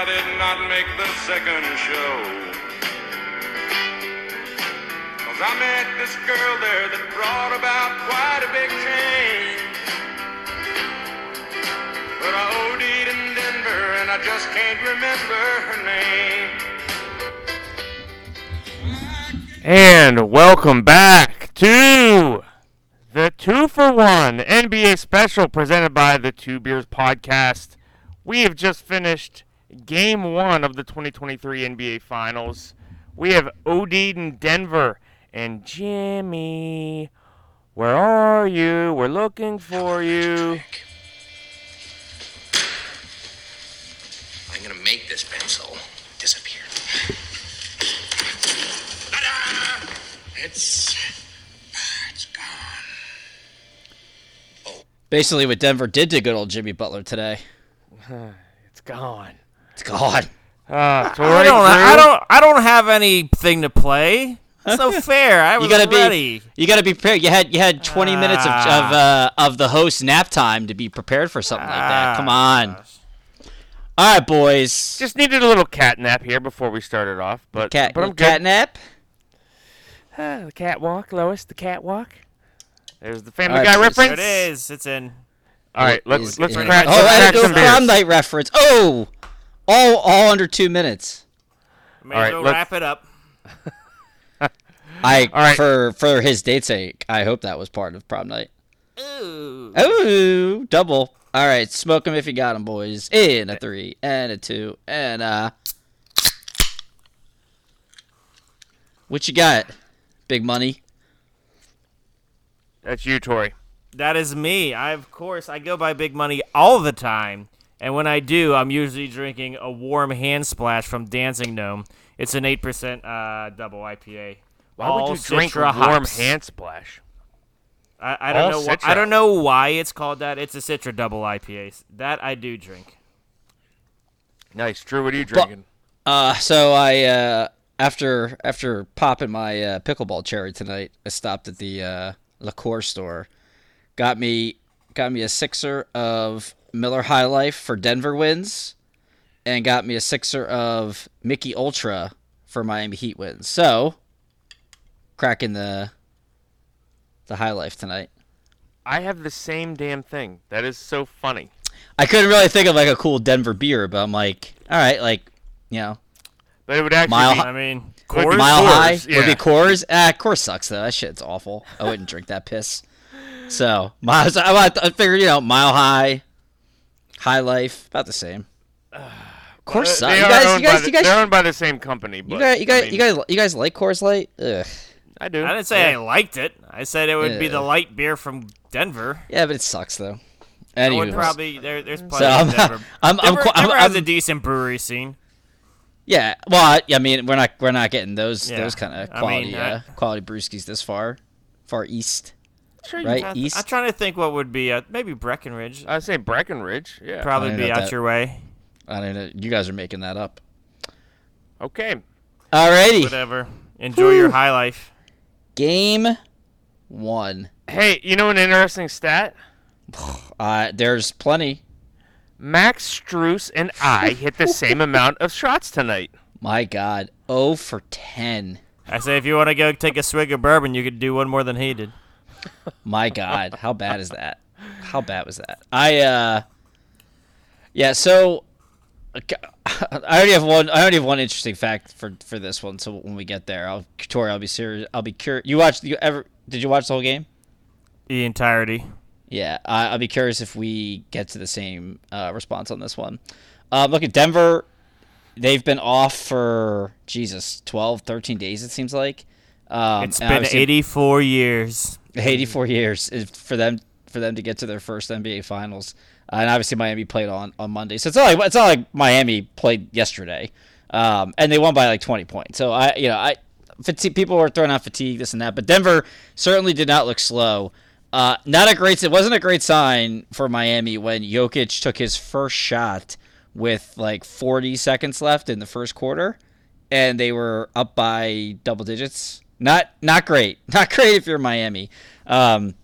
I did not make the second show. Cause I met this girl there that brought about quite a big change. But I OD'd in Denver and I just can't remember her name. And welcome back to the two for one NBA special presented by the Two Beers Podcast. We have just finished game one of the 2023 NBA Finals. We have OD'd in Denver. And Jimmy, where are you? We're looking for you. I'm gonna make this pencil disappear. It's it's gone. Oh. Basically, what Denver did to good old Jimmy Butler today. It's gone. It's. Uh, Tori, I don't. I don't. I don't have anything to play. It's no fair. I was You gotta be. ready. You gotta be prepared. You had you had 20 minutes of of, uh, of the host nap time to be prepared for something like that. Come on. All right, boys. Just needed a little cat nap here before we started off, but cat. but I'm cat good. nap. Ah, the catwalk, Lois. The catwalk. There's the Family All right, Guy please. reference. There it is. It's in. All right, Is let's let's in- crack, Oh, let's and crack it some goes prom night reference. Oh, all all under two minutes. May All as right, well wrap it up. I All right. for for his date's sake, I hope that was part of prom night. Ooh. Ooh, double. All right, smoke 'em if you got 'em, boys. In a three and a two and uh. What you got? Big money. That's you, Tori. That is me. I of course I go by Big Money all the time, and when I do, I'm usually drinking a warm hand splash from Dancing Gnome. It's an eight percent uh, double IPA. Why All would you drink Citra warm hops. hand splash? I, I don't all know. Wh- I don't know why it's called that. It's a Citra double IPA. That I do drink. Nice, Drew. What are you drinking? Uh, so I uh after after popping my uh, pickleball cherry tonight, I stopped at the uh, liqueur store, got me got me a sixer of Miller High Life for Denver wins, and got me a sixer of Mickey Ultra for Miami Heat wins. So, cracking the the High Life tonight. I have the same damn thing. That is so funny. I couldn't really think of like a cool Denver beer, but I'm like, all right, like you know, But it would actually Mile be, Hi- I mean, Could Coors? Mile Coors, High would be Coors. Ah, Coors sucks though. That shit's awful. I wouldn't drink that piss. So, Miles, I, I figured you know, Mile High, High Life, about the same. Coors sucks. they You are guys, owned you by guys, the, you guys, they're owned by the same company. But you guys, you I guys, mean, you guys, you guys like Coors Light? Ugh. I do. I didn't say I liked it. I said it would be the light beer from Denver. Yeah, but it sucks though. I would probably there, there's plenty So I'm, Denver. I'm, I'm, Denver, I'm, Denver has I'm- a decent brewery scene. yeah. Well, I, I mean, we're not, we're not getting those, Yeah. those kind of I quality, mean, uh, I- quality brewskis this far, far east, Sure, right? I, east. I'm trying to think what would be uh, maybe Breckenridge. I'd say Breckenridge. Yeah. Probably be out that. your way. I don't know. You guys are making that up. Okay. Alrighty. Whatever. Enjoy your high life. Game one. Hey, you know an interesting stat? Uh, there's plenty. Max Strus and I hit the same amount of shots tonight. My God. 0 for 10. I say if you want to go take a swig of bourbon, you could do one more than he did. My God. How bad is that? How bad was that? I, uh, yeah, so I already have one. I already have one interesting fact for for this one. So when we get there, I'll Tori, I'll be serious. I'll be curious. You watched? You ever? Did you watch the whole game? The entirety. Yeah, I, I'll be curious if we get to the same uh, response on this one. Um, look at Denver. They've been off for Jesus 12, 13 days. It seems like. Um, It's and been 84 years. 84 years for them for them to get to their first NBA Finals. Uh, and obviously Miami played on, on Monday, so it's not like it's not like Miami played yesterday, um, and they won by like 20 points. So I you know I fatigue, people were throwing out fatigue this and that, but Denver certainly did not look slow. Uh, not a great. It wasn't a great sign for Miami when Jokic took his first shot with like 40 seconds left in the first quarter, and they were up by double digits. Not not great. Not great if you're Miami. Um,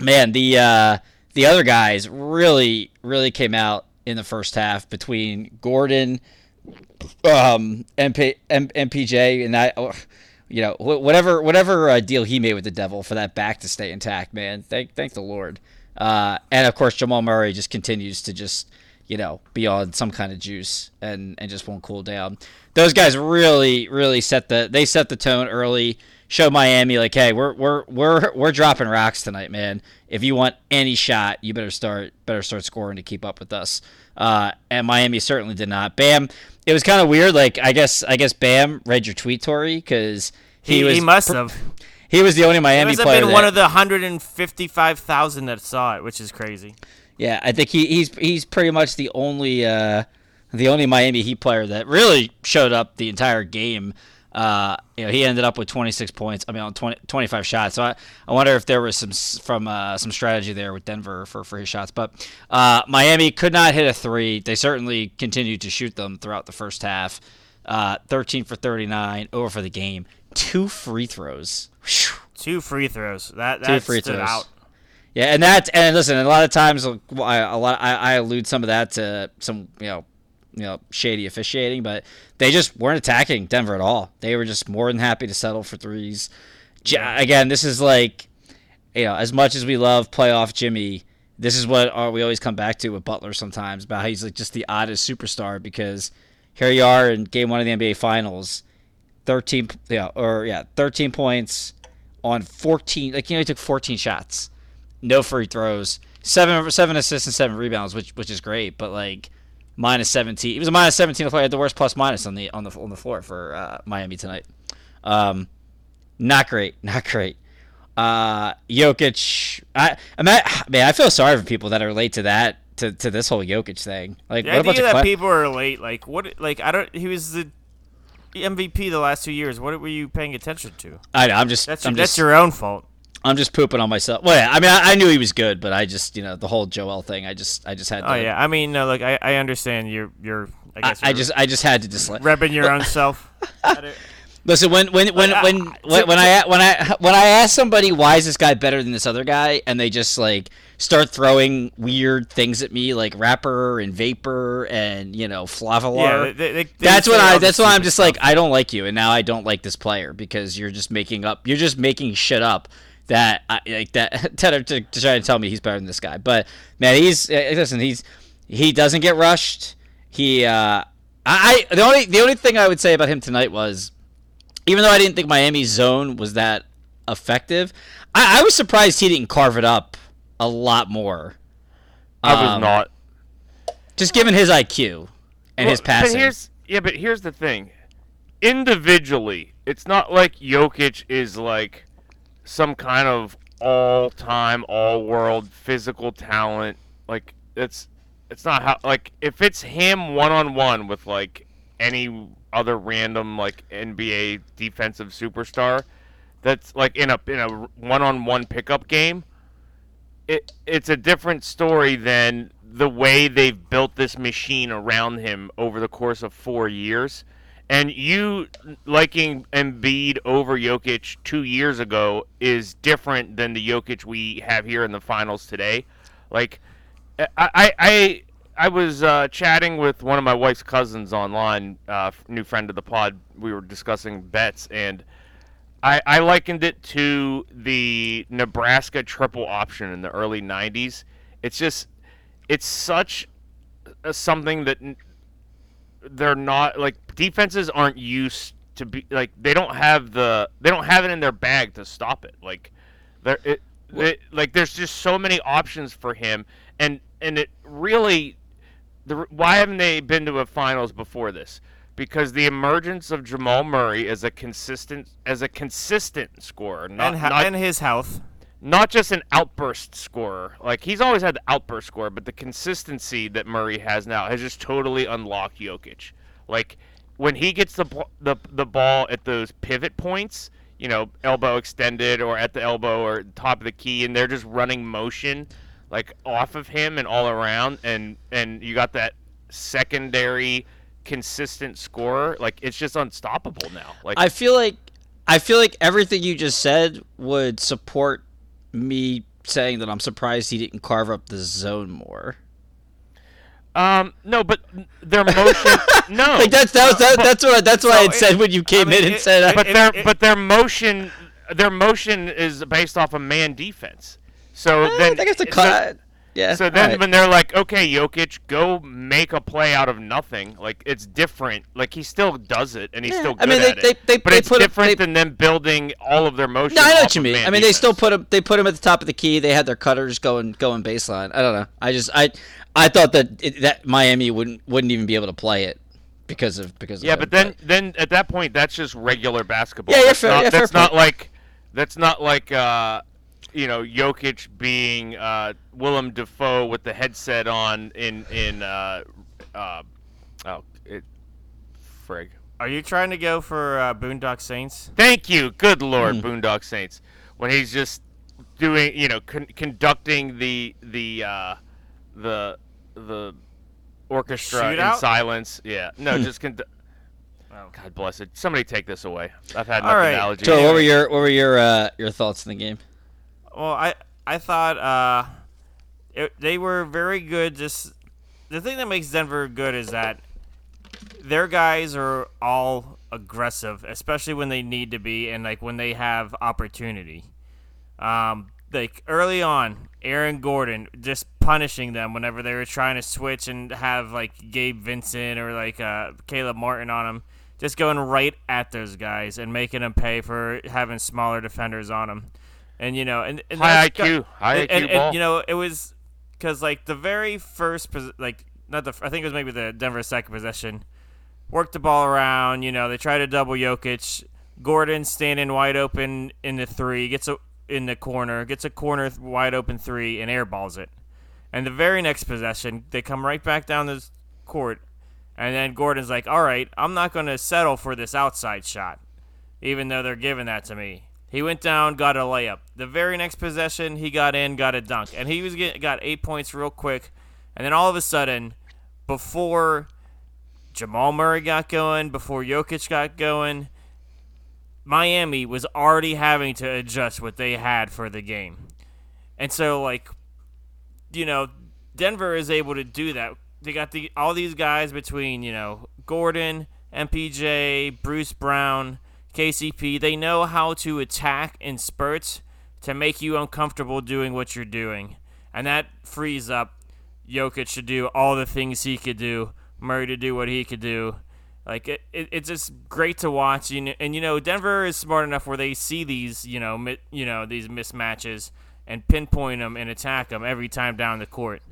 man, the uh, the other guys really really came out in the first half between Gordon, um, MP, M, MPJ, and I. You know, whatever whatever uh, deal he made with the Devil for that back to stay intact, man. Thank thank the Lord. Uh, and of course, Jamal Murray just continues to just you know be on some kind of juice and and just won't cool down. Those guys really really set the they set the tone early. Show Miami like, hey, we're we're we're we're dropping rocks tonight, man. If you want any shot, you better start better start scoring to keep up with us. Uh, and Miami certainly did not. Bam, it was kind of weird. Like I guess I guess Bam read your tweet, Tori, because he, He, was he must have. he was the only Miami He must have player. been that- one of the 155,000 that saw it, which is crazy. Yeah, I think he, he's he's pretty much the only uh, the only Miami Heat player that really showed up the entire game. Uh, you know, he ended up with 26 points. I mean, on 20, 25 shots. So I, I wonder if there was some from uh, some strategy there with Denver for, for his shots. But uh, Miami could not hit a three. They certainly continued to shoot them throughout the first half. Uh, 13 for 39 over for the game. Two free throws. Whew. Two free throws. That that Two free stood throws. out. Yeah, and that's and listen, a lot of times I, a lot I, I allude some of that to some you know you know shady officiating, but they just weren't attacking Denver at all. They were just more than happy to settle for threes. Again, this is like you know as much as we love playoff Jimmy, this is what we always come back to with Butler sometimes about how he's like just the oddest superstar because here you are in Game One of the NBA Finals, thirteen yeah or yeah thirteen points on fourteen like you know he took fourteen shots no free throws, seven seven assists and seven rebounds, which which is great. But like minus seventeen, he was a minus seventeen. He had the worst plus minus on the on the on the floor for uh, Miami tonight. Um, not great, not great. Uh, Jokic, I I mean, I, man, I feel sorry for people that are late to that to, to this whole Jokic thing. Like, The what a bunch idea of that people are late, like what? Like I don't. He was the MVP the last two years. What were you paying attention to? I know, I'm just That's I'm that's just your own fault. I'm just pooping on myself. Well, yeah, I mean, I, I knew he was good, but I just you know the whole Joel thing. I just I just had to. Oh yeah, I mean, no, like I, I understand you're you're. I I, guess I you're just I just had to dislike. repping your own self. Listen, when when when Like, when uh, when, when I when I when I ask somebody why is this guy better than this other guy, and they just like start throwing weird things at me like rapper and vapor and you know yeah, flavalar. they, they, they that's when I that's why I'm just stuff. like I don't like you, and now I don't like this player because you're just making up you're just making shit up that I, like that to, to, to try to tell me he's better than this guy. But man, he's eh, listen, he's he doesn't get rushed. He uh I, I the only the only thing I would say about him tonight was even though I didn't think Miami's zone was that effective, I, I was surprised he didn't carve it up a lot more. I was Um, not. Just given his IQ and his passing. But here's yeah, but here's the thing. Individually, it's not like Jokic is like some kind of all-time, all-world physical talent. Like it's it's not how like if it's him one-on-one with like any other random like NBA defensive superstar, that's like in a in a one-on-one pickup game it it's a different story than the way they've built this machine around him over the course of four years. And you liking Embiid over Jokic two years ago is different than the Jokic we have here in the finals today. Like, I I I, was uh, chatting with one of my wife's cousins online, uh, new friend of the pod. We were discussing bets and. I, I likened it to the Nebraska triple option in the early 90s. It's just, it's such a, something that they're not, like, defenses aren't used to be, like, they don't have the, they don't have it in their bag to stop it. Like, there, it, it, like, there's just so many options for him. And, and it really, the, why haven't they been to a finals before this? Because the emergence of Jamal Murray as a consistent as a consistent scorer, not and, ha- not, and his health. not just an outburst scorer. Like he's always had the outburst score, but the consistency that Murray has now has just totally unlocked Jokic. Like when he gets the the the ball at those pivot points, you know, elbow extended or at the elbow or top of the key, and they're just running motion like off of him and all around, and and you got that secondary consistent scorer. Like it's just unstoppable now. Like I feel like I feel like everything you just said would support me saying that I'm surprised he didn't carve up the zone more. Um, no, but their motion. no, Like that's that was that, that's what that's what I had So said when you came I mean, in and it- said. it- uh, but their it- but their motion their motion is based off of man defense. So I then think it's a so- cut. Yeah. So then alright. when they're like, okay, Jokic, go make a play out of nothing, like it's different. Like he still does it, and he's Yeah, still I good mean, they- at it. they- they- but they it's put a- different they- than them building all of their motion. No, I know what you mean. I mean, they still put him. They put him at the top of the key. They had their cutters going going baseline. I don't know. I just I I thought that it, that Miami wouldn't wouldn't even be able to play it because of because Yeah, him, but then then at that point, that's just regular basketball. Yeah, you're that's fair- Not, yeah, fair not point. like that's not like uh, you know Jokic being uh, Willem Dafoe with the headset on in in uh, uh, oh it frig. Are you trying to go for uh, Boondock Saints? Thank you, good lord, Hmm. Boondock Saints. When he's just doing, you know, con- conducting the the uh, the the orchestra in silence. Yeah, no, Hmm. just condu- Oh. God bless it. Somebody take this away. I've had enough right. analogies. Joe, what were your what were your uh, your thoughts in the game? Well, I I thought uh, it, they were very good. Just the thing that makes Denver good is that their guys are all aggressive, especially when they need to be, and like when they have opportunity. Um, like early on, Aaron Gordon just punishing them whenever they were trying to switch and have like Gabe Vincent or like uh, Caleb Martin on them, just going right at those guys and making them pay for having smaller defenders on them. And you know, and, and High IQ, high and, IQ and, and, ball. you know, it was because like the very first, like not the, I think it was maybe the Denver second possession, worked the ball around. You know, they tried to double Jokic. Gordon standing wide open in the three, gets a in the corner, gets a corner wide open three, and airballs it. And the very next possession, they come right back down the court, and then Gordon's like, "All right, I'm not going to settle for this outside shot, even though they're giving that to me." He went down, got a layup. The very next possession, he got in, got a dunk, and he was get, got eight points real quick. And then all of a sudden, before Jamal Murray got going, before Jokic got going, Miami was already having to adjust what they had for the game. And so like you know, Denver is able to do that. They got the all these guys between, you know, Gordon, MPJ, Bruce Brown, KCP. They know how to attack in spurts to make you uncomfortable doing what you're doing. And that frees up Jokic to do all the things he could do, Murray to do what he could do. Like it, it it's just great to watch. You and you know Denver is smart enough where they see these you know mi- you know these mismatches and pinpoint them and attack them every time down the court.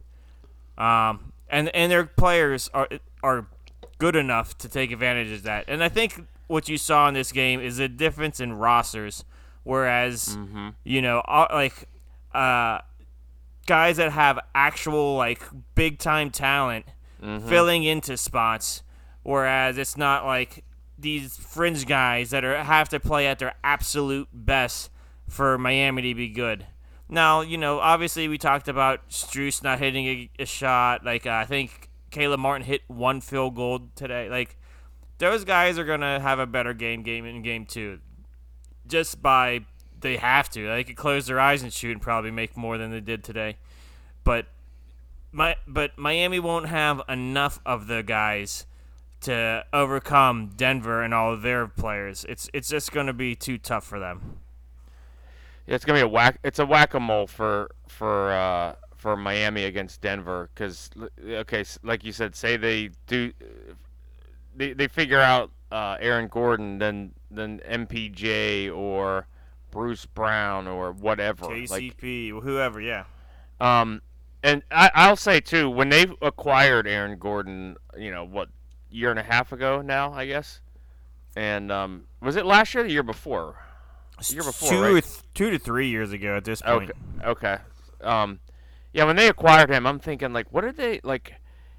Um, and and their players are are good enough to take advantage of that. And I think what you saw in this game is a difference in rosters. Whereas you know like uh, guys that have actual like big time talent filling into spots, whereas it's not like these fringe guys that are have to play at their absolute best for Miami to be good. Now, you know, obviously we talked about Strus not hitting a, a shot. Like uh, I think Caleb Martin hit one field goal today. Like those guys are gonna have a better game game in game two, just by they have to. They could close their eyes and shoot and probably make more than they did today. But my but Miami won't have enough of the guys to overcome Denver and all of their players. It's it's just going to be too tough for them. Yeah, it's gonna be a whack. It's a whack a mole for for uh, for Miami against Denver because okay, like you said, say they do they they figure out uh, Aaron Gordon, then then MPJ or Bruce Brown or whatever. Like KCP, whoever, yeah. um, and I, I'll say too, when they acquired Aaron Gordon, you know what, year and a half ago now, I guess. And um, was it last year or the year before? The year before, two, right? th- two to three years ago at this point. Okay. Okay. Um, yeah, when they acquired him, I'm thinking like, what are they like?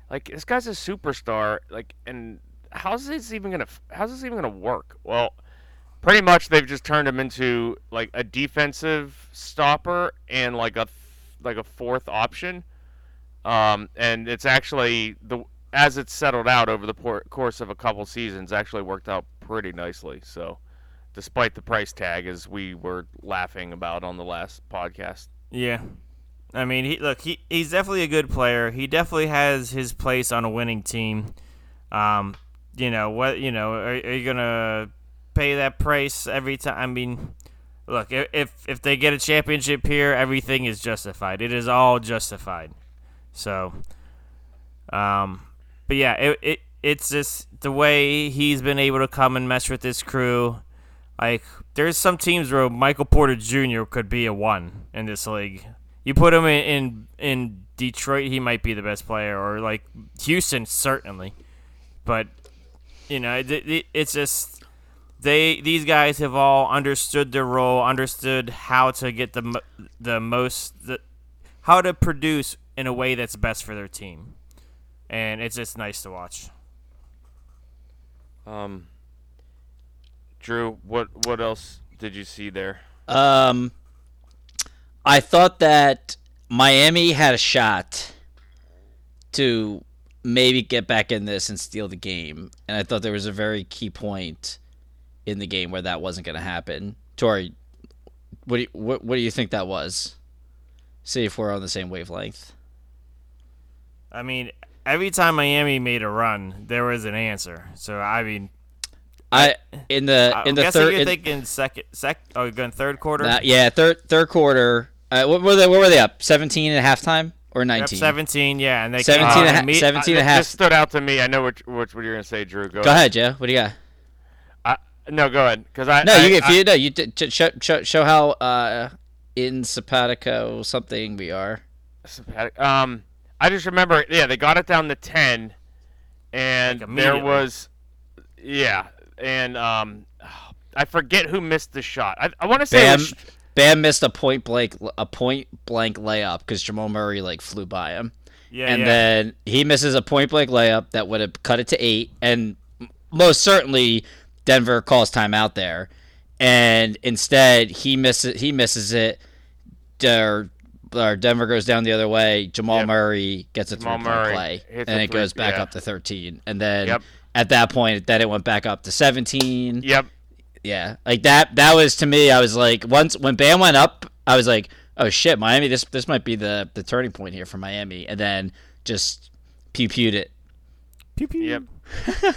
Like this guy's a superstar. Like, and how's this even gonna? How's this even gonna work? Well, pretty much they've just turned him into like a defensive stopper and like a like a fourth option. Um, and it's actually the as it's settled out over the por- course of a couple seasons, actually worked out pretty nicely. So, despite the price tag, as we were laughing about on the last podcast. Yeah. I mean, he look he he's definitely a good player. He definitely has his place on a winning team. Um, you know what? You know, are, are you gonna pay that price every time? I mean, look if if they get a championship here, everything is justified. It is all justified. So, um, but yeah, it it it's just the way he's been able to come and mess with this crew. Like, there's some teams where Michael Porter Jr. could be a one in this league. You put him in, in in Detroit, he might be the best player, or like Houston, certainly. But you know, it, it, it's just they these guys have all understood their role, understood how to get the the most the how to produce in a way that's best for their team, and it's just nice to watch. Um, Drew, what what else did you see there? Um, I thought that Miami had a shot to maybe get back in this and steal the game, and I thought there was a very key point in the game where that wasn't going to happen. Tori, what do you, what what do you think that was? See if we're on the same wavelength. I mean, every time Miami made a run, there was an answer. So I mean, I in the I'm in the third you're in- thinking second, sec. Oh, you're going third quarter. uh, yeah third third quarter. Uh, what were they? What were they up? Seventeen at halftime or Yep, 17, yeah, and they 17 came and a out ha- 17 and a Uh, half. This stood out to me. I know which which what you're gonna say, Drew. Go, Go ahead, Joe. What do you got? I, no, go ahead. Because I No, I, you if I- you no you did- show, show show how uh in simpatico something we are. Um, I just remember, yeah, they got it down to ten, and Like, there was, yeah, and um, I forget who missed the shot. I, I want to say, Bam Bam missed a point blank a point blank layup because Jamal Murray like flew by him, yeah, and yeah. then he misses a point blank layup that would have cut it to eight, and most certainly Denver calls timeout there, and instead he misses he misses it. Der- or Denver goes down the other way. Jamal Yep. Murray gets a three point play, and it goes back yeah. up to thirteen. And then Yep. at that point, then it went back up to seventeen. yep, Yeah, like that. That was to me. I was like, once when Bam went up, I was like, oh shit, Miami. This this might be the the turning point here for Miami. And then just pew pewed it. Pew, pew. yep.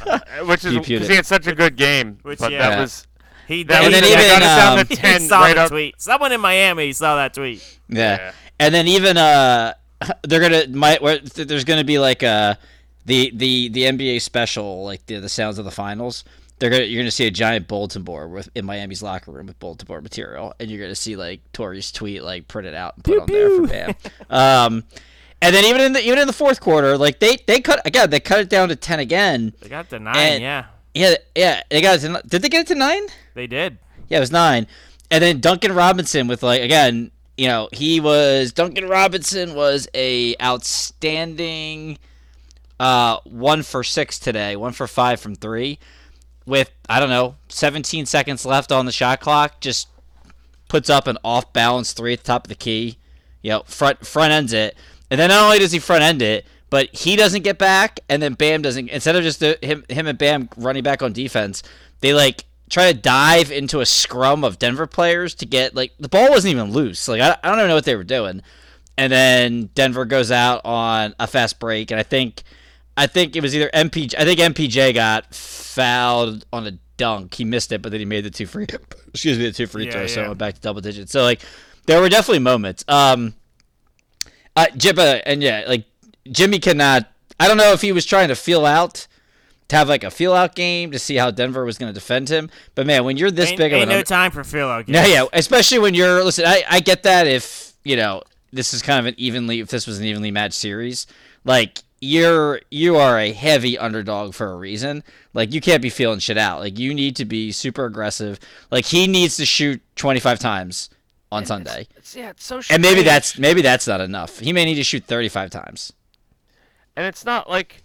Uh, which is because he had such a good game, Which, but yeah. that was He, that he, was then even, got it down um, to he ten saw right the up. tweet. Someone in Miami saw that tweet. Yeah. Yeah. And then even uh, they're gonna might there's gonna be like uh the the the NBA special like the the sounds of the finals. They're gonna you're gonna see a giant bulletin board with in Miami's locker room with bulletin board material, and you're gonna see like Tori's tweet like printed out and put on there for Bam. um, and then even in the even in the fourth quarter, like they they cut again they cut it down to ten again. They got the nine. And- yeah, Yeah, yeah, they got it. To, did they get it to nine? they did. Yeah, it was nine. And then Duncan Robinson with like again, you know, he was Duncan Robinson was a outstanding uh one for six today, one for five from three, with I don't know, seventeen seconds left on the shot clock, just puts up an off balance three at the top of the key. You know, front front ends it. And then not only does he front end it, but he doesn't get back, and then Bam doesn't. Instead of just the, him, him and Bam running back on defense, they like try to dive into a scrum of Denver players to get like the ball wasn't even loose. Like I, I don't even know what they were doing. And then Denver goes out on a fast break, and I think, I think it was either MPJ. I think MPJ got fouled on a dunk. He missed it, but then he made the two free. excuse me, the two free Yeah, throws, so yeah. it went back to double digits. So like, there were definitely moments. Um, uh, Jibba and yeah, like Jimmy cannot. I don't know if he was trying to feel out to have like a feel out game to see how Denver was going to defend him. But man, when you're this Ain't, big of ain't an no under- time for feel out. yeah, yeah, especially when you're listen. I I get that if you know this is kind of an evenly if this was an evenly matched series, like you're you are a heavy underdog for a reason. Like you can't be feeling shit out. Like you need to be super aggressive. Like he needs to shoot 25 times on Sunday. It's, yeah, it's so. And maybe that's maybe that's not enough. He may need to shoot 35 times. and it's not like,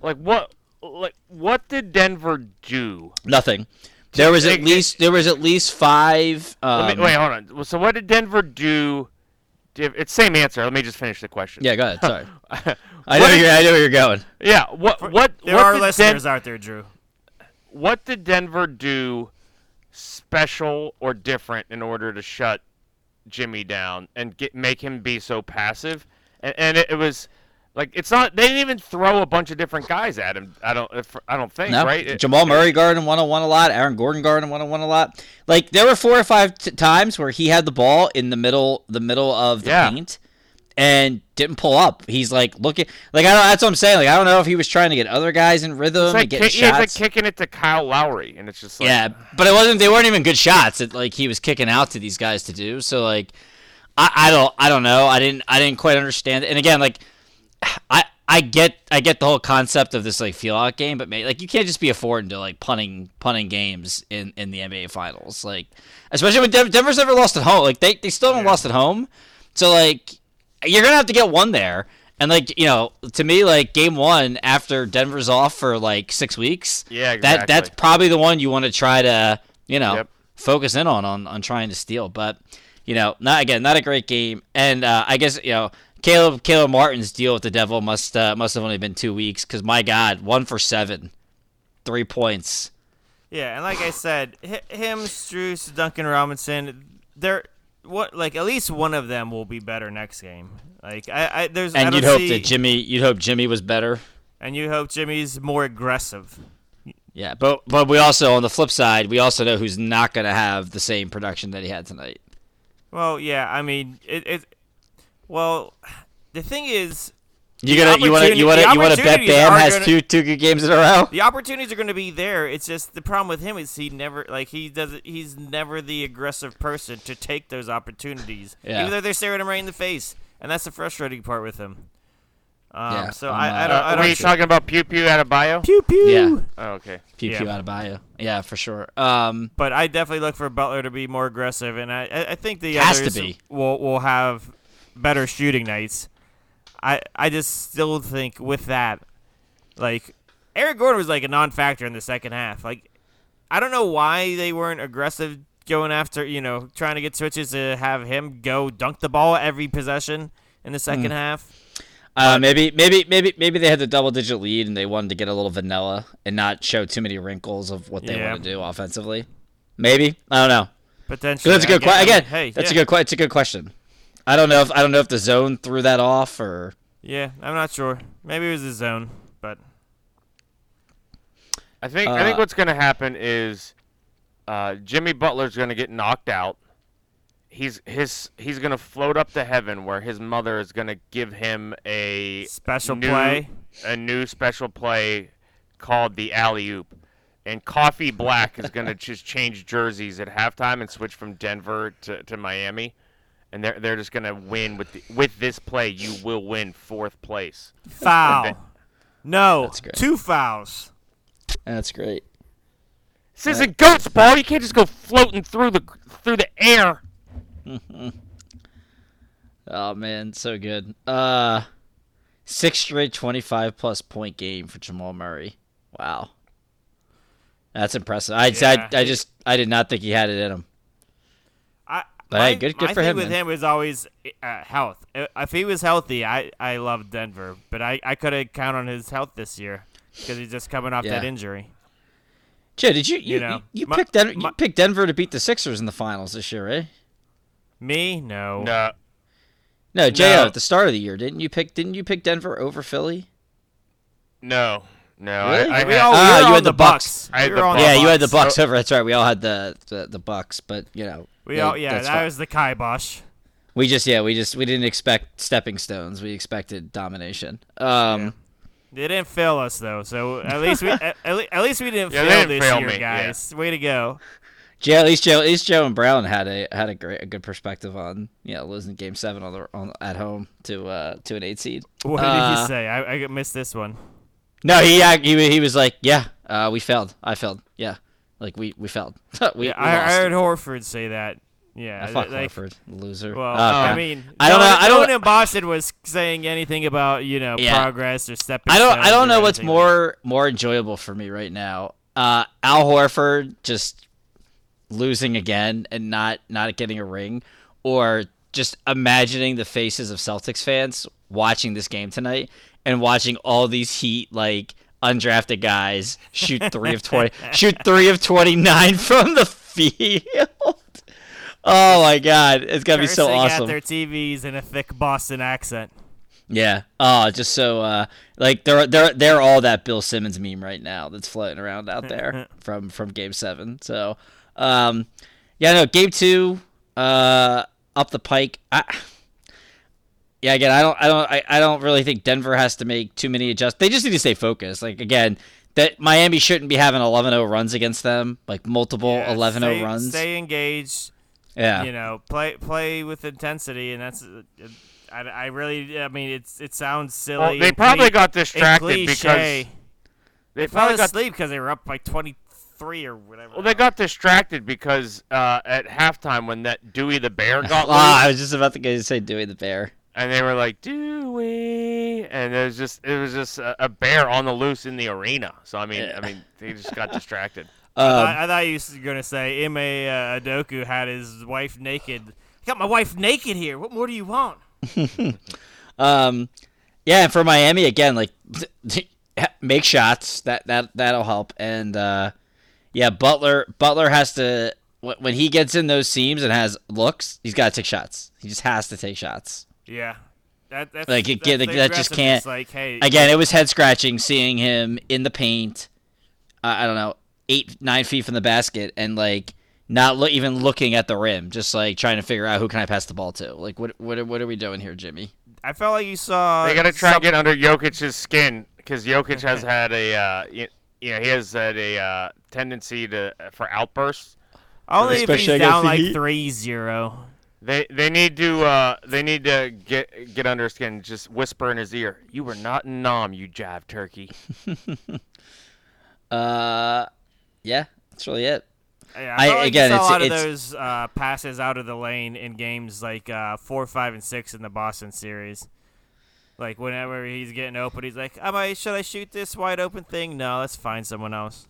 like what, like what did Denver do? Nothing. There was at least there was at least five. Um, me, wait, hold on. So what did Denver do? Did- It's same answer. Let me just finish the question. Yeah, go ahead. Sorry. I know you're, I know where you're going. Yeah. What? What? There what are did listeners Den- out there, Drew. what did Denver do special or different in order to shut Jimmy down and get make him be so passive. And, and it, it was like it's not. They didn't even throw a bunch of different guys at him. I don't. If, I don't think No, right. It- Jamal Murray guarding one on one a lot. Aaron Gordon guarding one on one a lot. Like there were four or five t- times where he had the ball in the middle, the middle of the Yeah. paint, and didn't pull up. He's like looking, like I don't. That's what I'm saying. Like I don't know if he was trying to get other guys in rhythm It's like, and kick, yeah, it's like kicking it to Kyle Lowry, and it's just like, yeah, but it wasn't. They weren't even good shots. That like he was kicking out to these guys to do. So like, I, I don't. I don't know. I didn't. I didn't quite understand it. And again, like, I. I get I get the whole concept of this like feel out game, but man, like you can't just be affording to like punting punting games in, in the NBA finals, like especially when Denver, Denver's never lost at home. Like they, they still haven't lost at home, so like you're gonna have to get one there. And like you know, to me, like game one after Denver's off for like six weeks, Yeah, that that's probably the one you want to try to you know Yep. focus in on on on trying to steal. But you know, not again, not a great game. And uh, I guess you know, Caleb Caleb Martin's deal with the Devil must uh, must have only been two weeks because my God, one for seven, three points. Yeah, and like I said, him, Strus, Duncan Robinson, they're what like at least one of them will be better next game. Like I, I there's I And don't you'd hope see, that Jimmy, you'd hope Jimmy was better. and you hope Jimmy's more aggressive. Yeah, but but we also on the flip side, we also know who's not going to have the same production that he had tonight. Well, yeah, I mean it. it well, the thing is, You gonna you want to you want to you want to bet opportunities Bam has gonna- two two good games in a row? the opportunities are going to be there. It's just the problem with him is he never like he does he's never the aggressive person to take those opportunities, Yeah. even though they're staring him right in the face, and that's the frustrating part with him. Um, Yeah, so I'm, I, I uh, don't. Uh, I were don't you talking about Pew Pew out of bio? pew pew. Yeah. Oh, okay. Pew Yeah. pew out of bio. Yeah, for sure. Um, But I definitely look for Butler to be more aggressive, and I, I- I think the Has to others be. will will have better shooting nights. I I just still think with that, like Eric Gordon was like a non-factor in the second half. Like I don't know why they weren't aggressive going after you know trying to get switches to have him go dunk the ball every possession in the second Hmm. half. uh, maybe maybe maybe maybe they had the double digit lead and they wanted to get a little vanilla and not show too many wrinkles of what they Yeah. want to do offensively. Maybe I don't know. Potentially, That's a good question. Again, hey, that's yeah. a good. It's a good question. I don't know if I don't know if the zone threw that off or Yeah, I'm not sure. Maybe it was the zone, but I think I think Uh, what's going to happen is uh, Jimmy Butler's going to get knocked out. He's his he's going to float up to heaven where his mother is going to give him a Special new- play? a new special play called the alley oop. And Coffee Black is going to just change jerseys at halftime and switch from Denver to, to Miami. And they're, they're just going to win with the, with this play. You will win fourth place. foul. No, That's great. two fouls. that's great. This isn't ghost ball. You can't just go floating through the through the air. Oh man, so good. Uh, six straight twenty-five plus point game for Jamal Murray. Wow, that's impressive. I, Yeah. I, I just I did not think he had it in him. I, But my, hey, good- good my for thing him, with man. him is always uh, health. If he was healthy, I I love Denver, but I I couldn't count on his health this year because he's just coming off that injury. Joe, did you you, You know, you, my- picked Den- my- you picked Denver to beat the Sixers in the finals this year, right? Me, no. No, No, Jo No. at the start of the year, didn't you pick? Didn't you pick Denver over Philly? no, no. Really? I, I We had- all, we Ah, you had the the Bucks. Bucks. I had we the were Bucks. yeah, you had the Bucks. Bucks over. That's right. We all had the the, the Bucks, but you know, We they- all yeah, that fine. was the kibosh. We just yeah, we just we didn't expect stepping stones. We expected domination. Um, They didn't fail us though, so at least we at, at least we didn't Yeah, fail didn't this fail year, me, yeah. guys. Way to go! Joe, at least Joe, at least Jaylen Brown had a had a great a good perspective on you know losing Game Seven on the on at home to uh to an eight seed. What did Uh, he say? I, I missed this one. No, he uh, he he was like, yeah, uh, we failed. I failed. Yeah, like we we failed. we, Yeah, we I, I heard Horford say that. Yeah, Ah, fuck like, Horford, loser. Well, Uh, I mean, I don't no know- I don't- one in Boston was saying anything about you know Yeah. progress or stepping. I don't I don't know what's more more enjoyable for me right now. Uh, Al Horford just losing again and not not getting a ring, or just imagining the faces of Celtics fans watching this game tonight and watching all these Heat like undrafted guys shoot three of twenty, shoot three of twenty nine from the field. Oh my god, it's gonna be so awesome. at their TVs in a thick Boston accent. Yeah. Oh, just so uh like they're they're they're all that Bill Simmons meme right now that's floating around out there from from game 7. So, um yeah, no, game 2 uh up the pike. I Yeah, again, I don't I don't I, I don't really think Denver has to make too many adjustments. They just need to stay focused. Like again, that Miami shouldn't be having 11-0 runs against them, like multiple Yeah, 11-0 stay, runs. Stay engaged. yeah. You know, play play with intensity, and that's. Uh, I, I really. I mean, it's it sounds silly. Well, they probably cli- got distracted because they fell probably got asleep because they were up by twenty three or whatever. well, they got distracted because uh, at halftime when that Dewey the Bear got Ah, I was just about to say Dewey the Bear. And they were like "Do we?" and it was just it was just a, a bear on the loose in the arena. So I mean, Yeah. I mean, they just got distracted. Um, I, I thought you were gonna say Ime uh, Udoka had his wife naked. I got my wife naked here. What more do you want? Um, yeah, and for Miami again, like make shots that that that'll help. And uh, yeah, Butler Butler has to when he gets in those seams and has looks, he's got to take shots. He just has to take shots. Yeah, that that's Like, it- that's that- that just can't- Like, hey, Again, it was head scratching seeing him in the paint. Uh, I don't know, eight nine feet from the basket, and like not lo- even looking at the rim, just like trying to figure out who can I pass the ball to. Like, what what are- what are we doing here, Jimmy? I felt like you saw. They got to try some- and get under Jokic's skin because Jokic has had a uh, y- you know he has had a uh, tendency to for outbursts. Only if he's Especially down like Heat. three zero. They they need to uh, they need to get get under his skin. And Just whisper in his ear, "You were not in Nam, you jive turkey." Uh, yeah, that's really it. Yeah, I- I, like again, it's- a lot of those uh, passes out of the lane in games like uh, four, five, and six in the Boston series. Like whenever he's getting open, he's like, "Am I? Should I shoot this wide open thing? No, let's find someone else."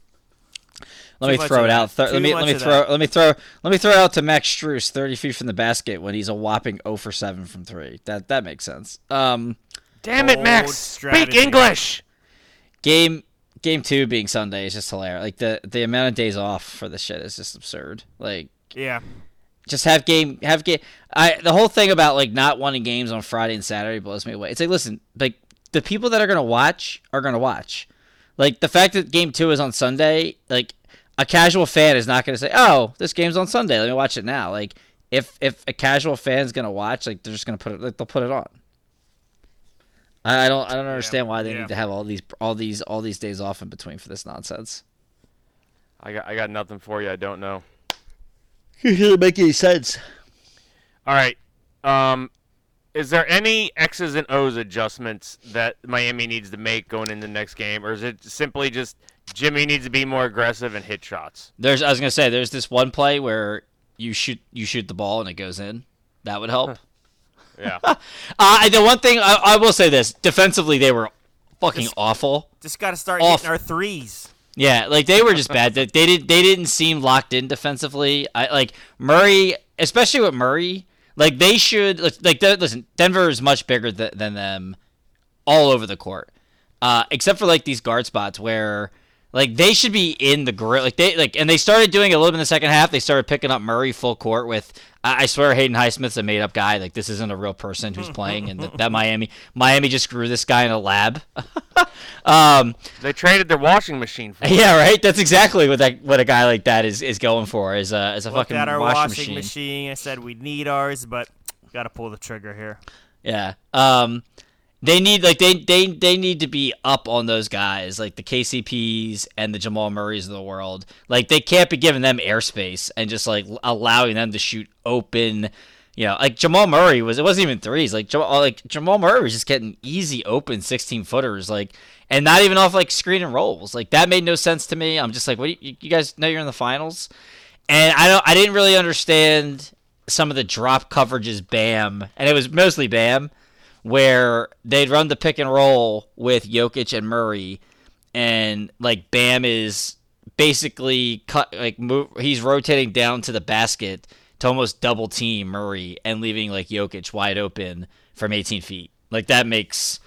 Let me throw it out. Th- let me let me throw that. let me throw let me throw it out to Max Strus, thirty feet from the basket when he's a whopping 0 for seven from three. That that makes sense. Um, Damn it, Max! strategy. Speak English. game game two being Sunday is just hilarious. Like the the amount of days off for this shit is just absurd. Like Yeah, just have game have game. I the whole thing about like not wanting games on Friday and Saturday blows me away. It's like listen, like the people that are gonna watch are gonna watch. Like the fact that game two is on Sunday, like a casual fan is not gonna say, "Oh, this game's on Sunday. Let me watch it now." Like if if a casual fan's gonna watch, like they're just gonna put it, like, they'll put it on. I I don't I don't understand why they yeah. need to have all these all these all these days off in between for this nonsense. I got I got nothing for you. I don't know. It doesn't make any sense. All right. Um, is there any X's and O's adjustments that Miami needs to make going into the next game, or is it simply just Jimmy needs to be more aggressive and hit shots? There's I was gonna say there's this one play where you shoot you shoot the ball and it goes in. That would help. Yeah. Uh, the one thing I, I will say this defensively they were fucking Just- awful. just got to start Off. hitting our threes. Yeah, like they were just bad. They, they did they didn't seem locked in defensively. I like Murray, especially with Murray. Like they should like, listen. Denver is much bigger th- than them, all over the court, uh, except for like these guard spots where like they should be in the grill. Like they like and they started doing it a little bit in the second half. They started picking up Murray full court with. I I swear Haywood Highsmith's a made up guy. Like this isn't a real person who's playing, and that, that Miami Miami just grew this guy in a lab. um, they traded their washing machine for. yeah, right. That's exactly what that what a guy like that is, is going for. Is a is a Looked fucking at our washing, washing machine. machine. I said we need ours, but got to pull the trigger here. Yeah. Um, they need like they they they need to be up on those guys like the KCPs and the Jamal Murrays of the world. Like they can't be giving them airspace and just like allowing them to shoot open. You know, like Jamal Murray was. It wasn't even threes. Like Jamal, uh, like Jamal Murray was just getting easy open sixteen footers. Like and not even off like screen and rolls. Like that made no sense to me. I'm just like, what? You, you guys know you're in the finals, and I don't. I didn't really understand some of the drop coverages. Bam, and it was mostly Bam, where they'd run the pick and roll with Jokic and Murray, and like Bam is basically cut like move, he's rotating down to the basket to almost double team Murray and leaving like Jokic wide open from 18 feet. Like that makes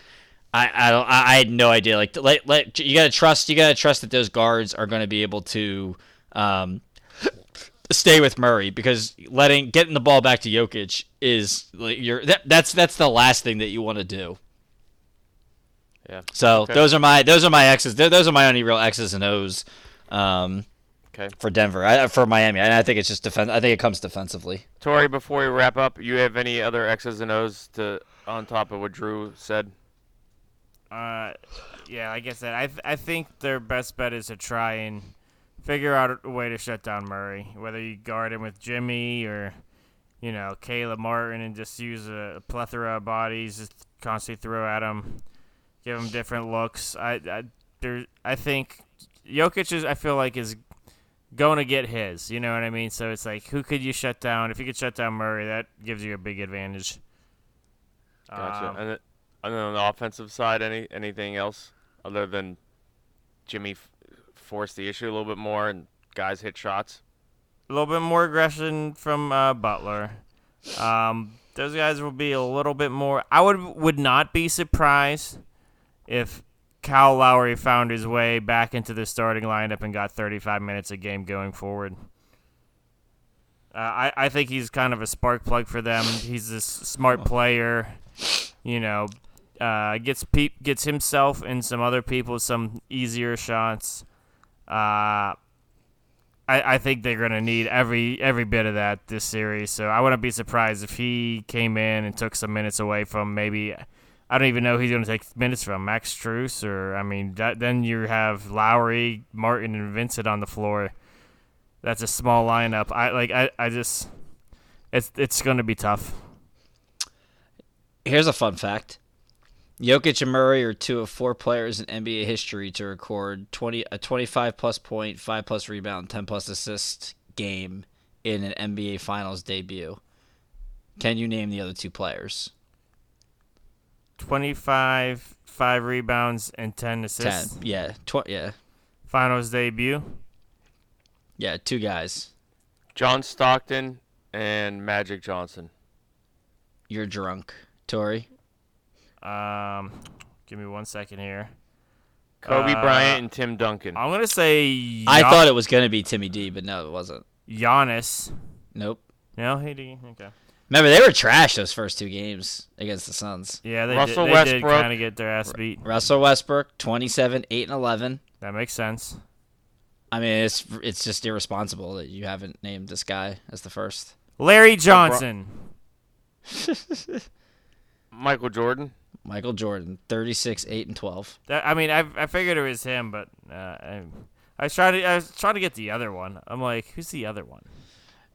I, I don't I, I had no idea. Like let, let you gotta trust you gotta trust that those guards are going to be able to um stay with Murray because letting getting the ball back to Jokic is like you're that, that's that's the last thing that you want to do. Yeah. So Okay. those are my those are my X's. Those are my only real X's and O's um, Okay. for Denver. I, for Miami, and I think it's just defense. I think it comes defensively. Tori, before we wrap up, you have any other X's and O's to on top of what Drew said? Uh, yeah, like I said, I th- I think their best bet is to try and figure out a way to shut down Murray. Whether you guard him with Jimmy or, you know, Caleb Martin, and just use a plethora of bodies, just constantly throw at him, give him different looks. I I there I think Jokic is I feel like is going to get his. You know what I mean? So it's like who could you shut down? If you could shut down Murray, that gives you a big advantage. Gotcha. Um, and, then, and then on the offensive side, any anything else other than Jimmy f- forced the issue a little bit more and guys hit shots? a little bit more aggression from uh, Butler. Um, those guys will be a little bit more. I would would not be surprised if Kyle Lowry found his way back into the starting lineup and got 35 minutes a game going forward. Uh, I I think he's kind of a spark plug for them. He's a smart player. You know, uh, gets peop gets himself and some other people some easier shots. Uh, I, I think they're gonna need every every bit of that this series. So I wouldn't be surprised if he came in and took some minutes away from maybe I don't even know who he's gonna take minutes from Max Strus or I mean that, then you have Lowry, Martin, and Vincent on the floor. That's a small lineup. I like I, I just it's it's gonna be tough. Here's a fun fact. Jokic and Murray are two of four players in NBA history to record 20 a 25 plus point, 5 plus rebound, 10 plus assist game in an NBA Finals debut. Can you name the other two players? Twenty five, five rebounds and ten assists. 10. assists. Yeah, tw- yeah. Finals debut. Yeah, two guys. John Stockton and Magic Johnson. You're drunk. Tori? Um, give me one second here. Kobe Uh, Bryant and Tim Duncan. I'm gonna say I thought it was going to be Timmy D, but no, it wasn't. Giannis. Nope. No, he did. Okay. Remember, they were trash those first two games against the Suns. Yeah, they Russell did, they did Westbrook. kind of get their ass beat. Russell Westbrook, 27, 8, and 11. That makes sense. I mean, it's it's just irresponsible that you haven't named this guy as the first. Larry Johnson. Michael Jordan. Michael Jordan, 36, 8, and 12. That, I mean, I I figured it was him, but uh, I, I was trying to I was trying to get the other one. I'm like, who's the other one?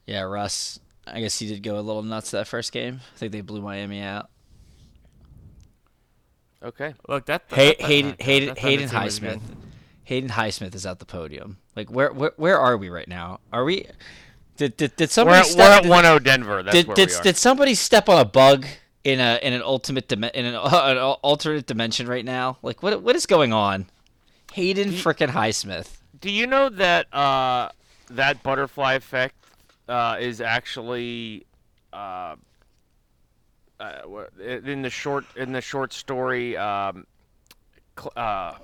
Yeah, Russ. I guess he did go a little nuts that first game. I think they blew Miami out. Okay. Look, that, that, Hay- that- Haywood that- Haywood that Haywood Thunder team was Highsmith. Haywood Highsmith is at the podium. Like where where where are we right now? Are we? Did did, did We're somebody at, step, we're at did- 1-0 Denver. That's did, where did, we are. did somebody step on a bug in a in an ultimate dim- in an, an alternate dimension right now? Like what what is going on? Haywood frickin' Highsmith. Do you know that uh, that butterfly effect uh, is actually uh, uh, in the short in the short story? Um, cl- uh,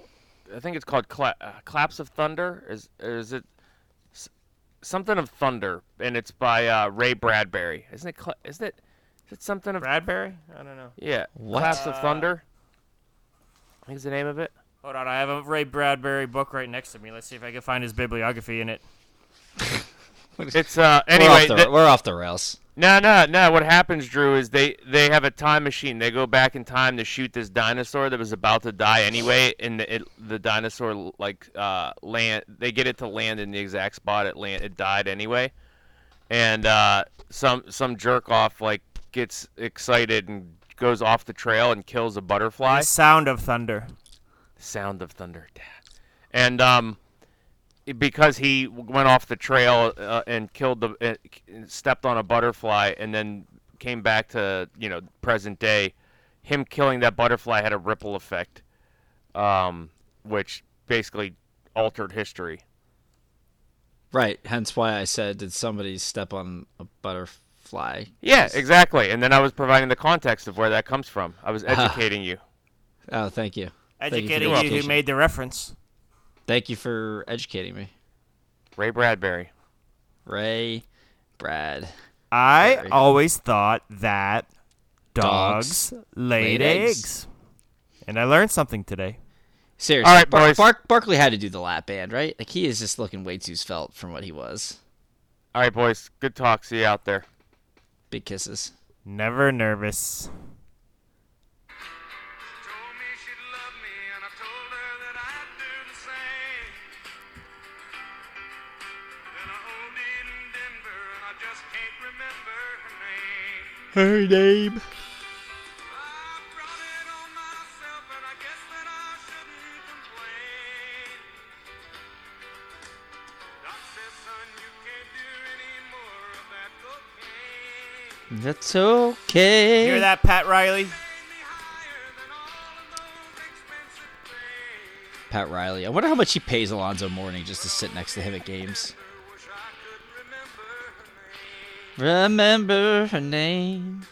I think it's called Cla- uh, Claps of Thunder. Is is it s- something of thunder? And it's by uh, Ray Bradbury. Isn't it? Cla- isn't it? Is it something of? Bradbury? I don't know. Yeah. What? Claps of Thunder. I think is the name of it. Hold on, I have a Ray Bradbury book right next to me. Let's see if I can find his bibliography in it. It's uh we're, anyway. off the, th- we're off the rails. No, no, no. What happens, Drew, is they they have a time machine. They go back in time to shoot this dinosaur that was about to die anyway, and the it, the dinosaur like uh land. They get it to land in the exact spot it land. It died anyway, and uh, some some jerk off like gets excited and goes off the trail and kills a butterfly. The Sound of Thunder. Sound of Thunder, And um, because he went off the trail uh, and killed the, uh, stepped on a butterfly, and then came back to you know present day, him killing that butterfly had a ripple effect, um, which basically altered history. Right. Hence why I said, did somebody step on a butterfly? Yeah, exactly. And then I was providing the context of where that comes from. I was uh-huh. educating you. Oh, thank you. Thank you Educating you who made the reference. Thank you for educating me. Ray Bradbury. Ray, Brad. I Very good. always thought that dogs, Dogs laid, laid eggs. eggs. And I learned something today. Seriously, All right, Bar- boys. Bark- Barkley had to do the lap band, right? Like he is just looking way too svelte from what he was. All right, boys. Good talk. See you out there. Big kisses. Never nervous. Told me That's okay. Hear that, Pat Riley? Pay me higher than all of those expensive things. Pat Riley. I wonder how much he pays Alonzo Mourning just to sit next to him at games. Wish I could remember her name. Remember her name.